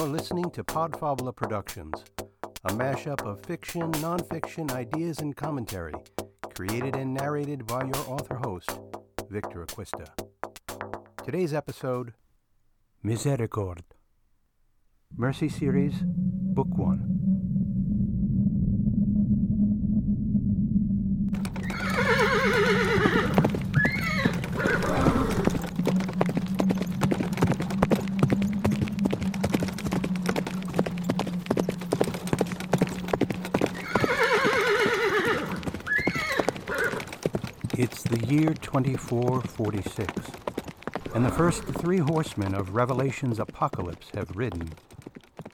You're listening to Podfabula Productions, a mashup of fiction, nonfiction, ideas, and commentary, created and narrated by your author host, Victor Acquista. Today's episode Misericorde. Mercy Series, Book 1. It's the year 2446, and the first three horsemen of Revelation's apocalypse have ridden.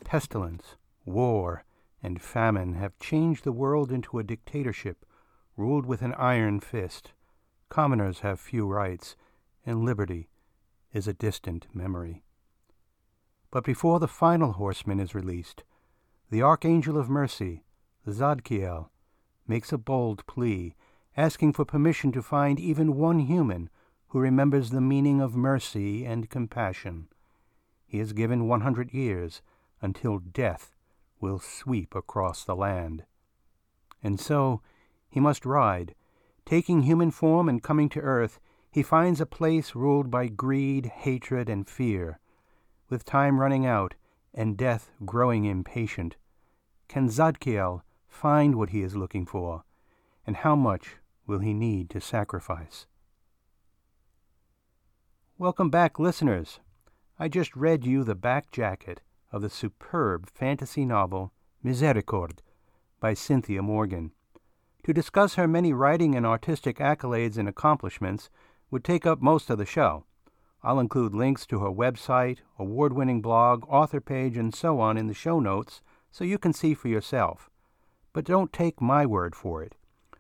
Pestilence, war, and famine have changed the world into a dictatorship ruled with an iron fist. Commoners have few rights, and liberty is a distant memory. But before the final horseman is released, the Archangel of Mercy, Zadkiel, makes a bold plea asking for permission to find even one human who remembers the meaning of mercy and compassion. He is given 100 years until death will sweep across the land. And so he must ride. Taking human form and coming to earth, he finds a place ruled by greed, hatred, and fear. With time running out and death growing impatient, can Zadkiel find what he is looking for, and how much will he need to sacrifice? Welcome back, listeners. I just read you the back jacket of the superb fantasy novel Misericorde by Cynthia Morgan. To discuss her many writing and artistic accolades and accomplishments would take up most of the show. I'll include links to her website, award winning blog, author page, and so on in the show notes so you can see for yourself. But don't take my word for it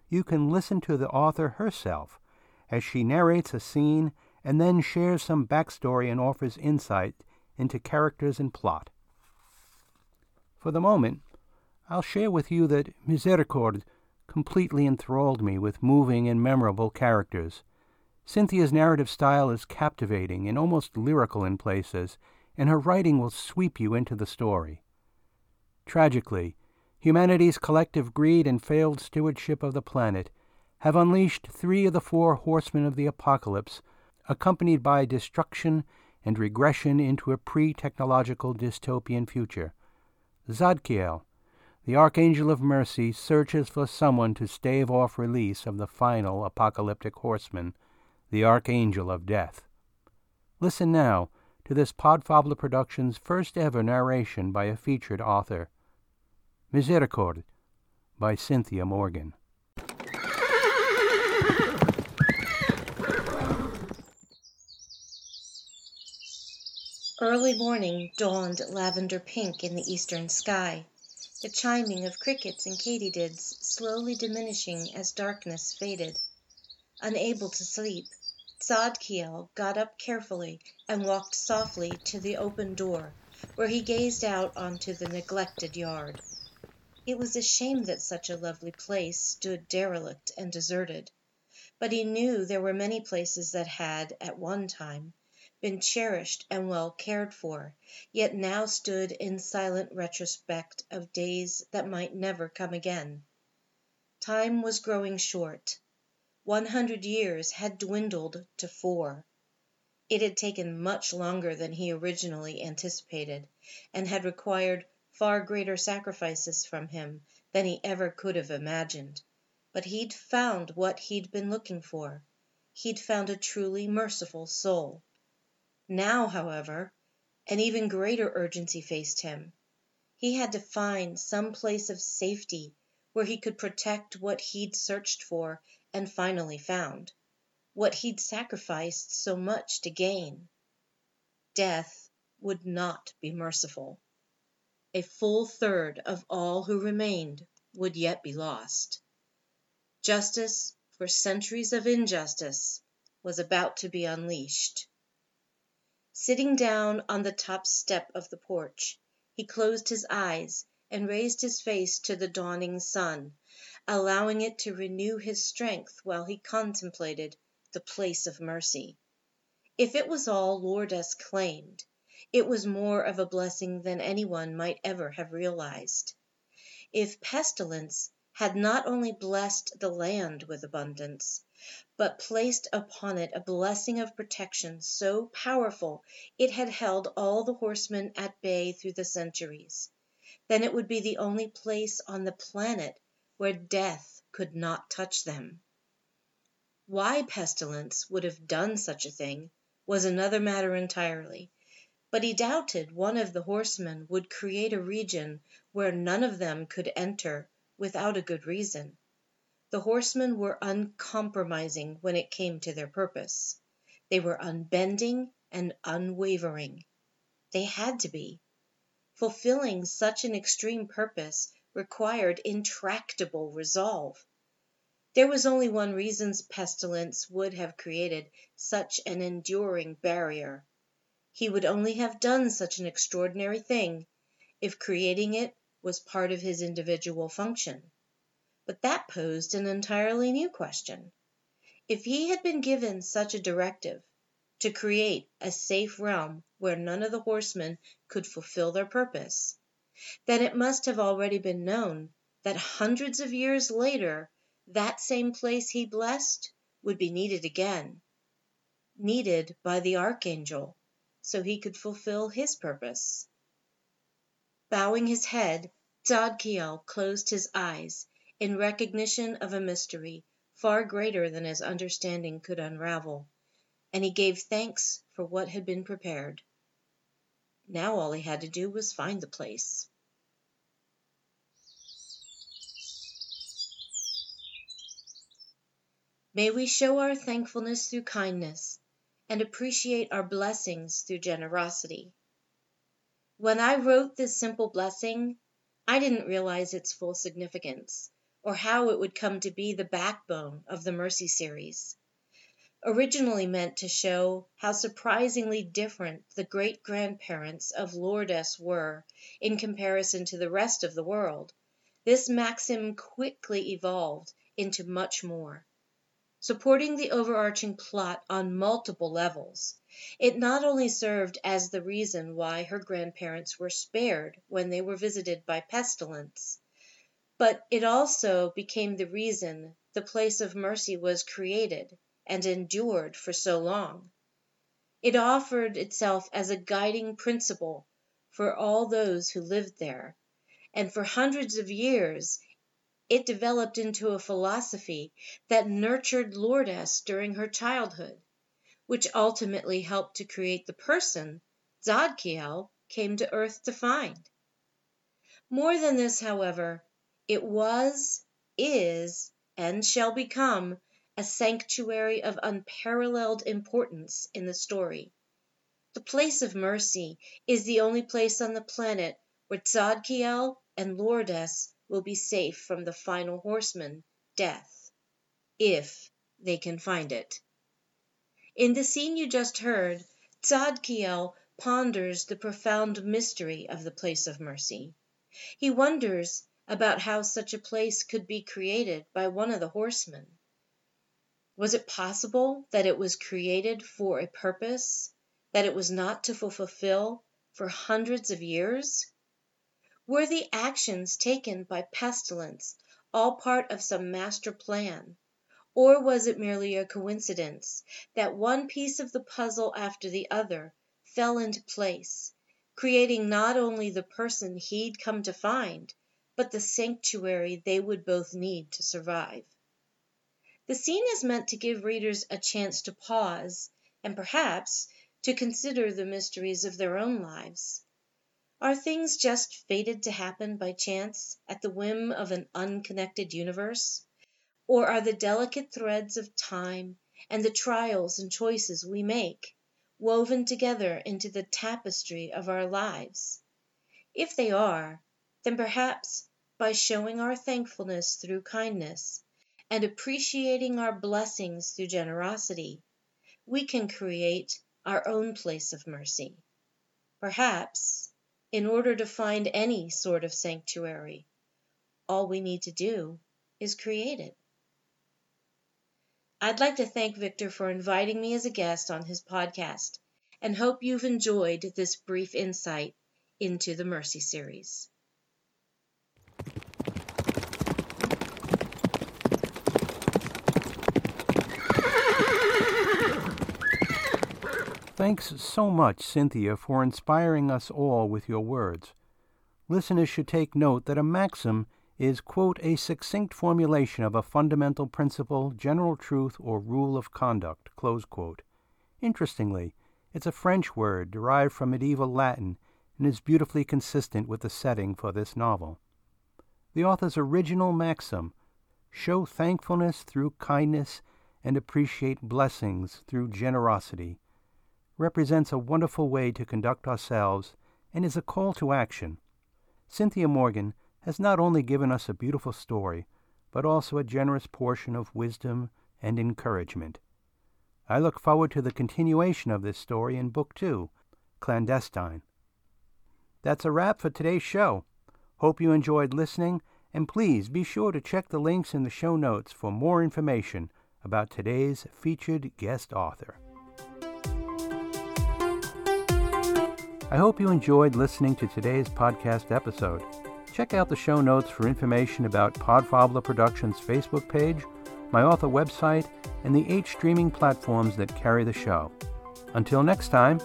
you can listen to the author herself as she narrates a scene and then shares some backstory and offers insight into characters and plot. For the moment, I'll share with you that Misericorde completely enthralled me with moving and memorable characters. Cynthia's narrative style is captivating and almost lyrical in places, and her writing will sweep you into the story. Tragically, humanity's collective greed and failed stewardship of the planet have unleashed three of the four horsemen of the apocalypse, accompanied by destruction and regression into a pre technological dystopian future. Zadkiel, the Archangel of Mercy, searches for someone to stave off release of the final apocalyptic horseman, the Archangel of Death. Listen now to this Podfabula Productions' first ever narration by a featured author. Misericorde by Cynthia Morgan. Early morning dawned lavender pink in the eastern sky, the chiming of crickets and katydids slowly diminishing as darkness faded. Unable to sleep, Zadkiel got up carefully and walked softly to the open door, where he gazed out onto the neglected yard. It was a shame that such a lovely place stood derelict and deserted, but he knew there were many places that had, at one time, been cherished and well cared for, yet now stood in silent retrospect of days that might never come again. Time was growing short. One hundred years had dwindled to four. It had taken much longer than he originally anticipated, and had required far greater sacrifices from him than he ever could have imagined. But he'd found what he'd been looking for. He'd found a truly merciful soul. Now, however, an even greater urgency faced him. He had to find some place of safety where he could protect what he'd searched for and finally found, what he'd sacrificed so much to gain. Death would not be merciful a full third of all who remained would yet be lost. Justice for centuries of injustice was about to be unleashed. Sitting down on the top step of the porch, he closed his eyes and raised his face to the dawning sun, allowing it to renew his strength while he contemplated the place of mercy. If it was all Lourdes claimed, it was more of a blessing than anyone might ever have realized. If pestilence had not only blessed the land with abundance, but placed upon it a blessing of protection so powerful it had held all the horsemen at bay through the centuries, then it would be the only place on the planet where death could not touch them. Why Pestilence would have done such a thing was another matter entirely, but he doubted one of the horsemen would create a region where none of them could enter without a good reason. The horsemen were uncompromising when it came to their purpose. They were unbending and unwavering. They had to be. Fulfilling such an extreme purpose required intractable resolve. There was only one reason pestilence would have created such an enduring barrier. He would only have done such an extraordinary thing if creating it was part of his individual function. But that posed an entirely new question. If he had been given such a directive, to create a safe realm where none of the horsemen could fulfill their purpose, then it must have already been known that hundreds of years later that same place he blessed would be needed again, needed by the archangel, so he could fulfill his purpose. Bowing his head, Zadkiel closed his eyes in recognition of a mystery far greater than his understanding could unravel, and he gave thanks for what had been prepared. Now all he had to do was find the place. May we show our thankfulness through kindness and appreciate our blessings through generosity. When I wrote this simple blessing, I didn't realize its full significance or how it would come to be the backbone of the Mercy series. Originally meant to show how surprisingly different the great grandparents of Lourdes were in comparison to the rest of the world, this maxim quickly evolved into much more. Supporting the overarching plot on multiple levels, it not only served as the reason why her grandparents were spared when they were visited by pestilence, but it also became the reason the place of mercy was created and endured for so long. It offered itself as a guiding principle for all those who lived there, and for hundreds of years it developed into a philosophy that nurtured Lourdes during her childhood, which ultimately helped to create the person Zadkiel came to earth to find. More than this, however, it was, is, and shall become a sanctuary of unparalleled importance in the story. The place of mercy is the only place on the planet where Zadkiel and Lourdes will be safe from the final horseman, death, if they can find it. In the scene you just heard, Zadkiel ponders the profound mystery of the place of mercy. He wonders about how such a place could be created by one of the horsemen. Was it possible that it was created for a purpose that it was not to fulfill for hundreds of years? Were the actions taken by pestilence all part of some master plan, or was it merely a coincidence that one piece of the puzzle after the other fell into place, creating not only the person he'd come to find, but the sanctuary they would both need to survive. The scene is meant to give readers a chance to pause and perhaps to consider the mysteries of their own lives. Are things just fated to happen by chance at the whim of an unconnected universe? Or are the delicate threads of time and the trials and choices we make woven together into the tapestry of our lives? If they are, then perhaps by showing our thankfulness through kindness and appreciating our blessings through generosity, we can create our own place of mercy. Perhaps, in order to find any sort of sanctuary, all we need to do is create it. I'd like to thank Victor for inviting me as a guest on his podcast and hope you've enjoyed this brief insight into the Mercy series. Thanks so much, Cynthia, for inspiring us all with your words. Listeners should take note that a maxim is, quote, a succinct formulation of a fundamental principle, general truth, or rule of conduct, close quote. Interestingly, it's a French word derived from medieval Latin and is beautifully consistent with the setting for this novel. The author's original maxim, show thankfulness through kindness and appreciate blessings through generosity, represents a wonderful way to conduct ourselves and is a call to action. Cynthia Morgan has not only given us a beautiful story, but also a generous portion of wisdom and encouragement. I look forward to the continuation of this story in Book Two, Clandestine. That's a wrap for today's show. Hope you enjoyed listening, and please be sure to check the links in the show notes for more information about today's featured guest author. I hope you enjoyed listening to today's podcast episode. Check out the show notes for information about Podfabula Productions' Facebook page, my author website, and the eight streaming platforms that carry the show. Until next time,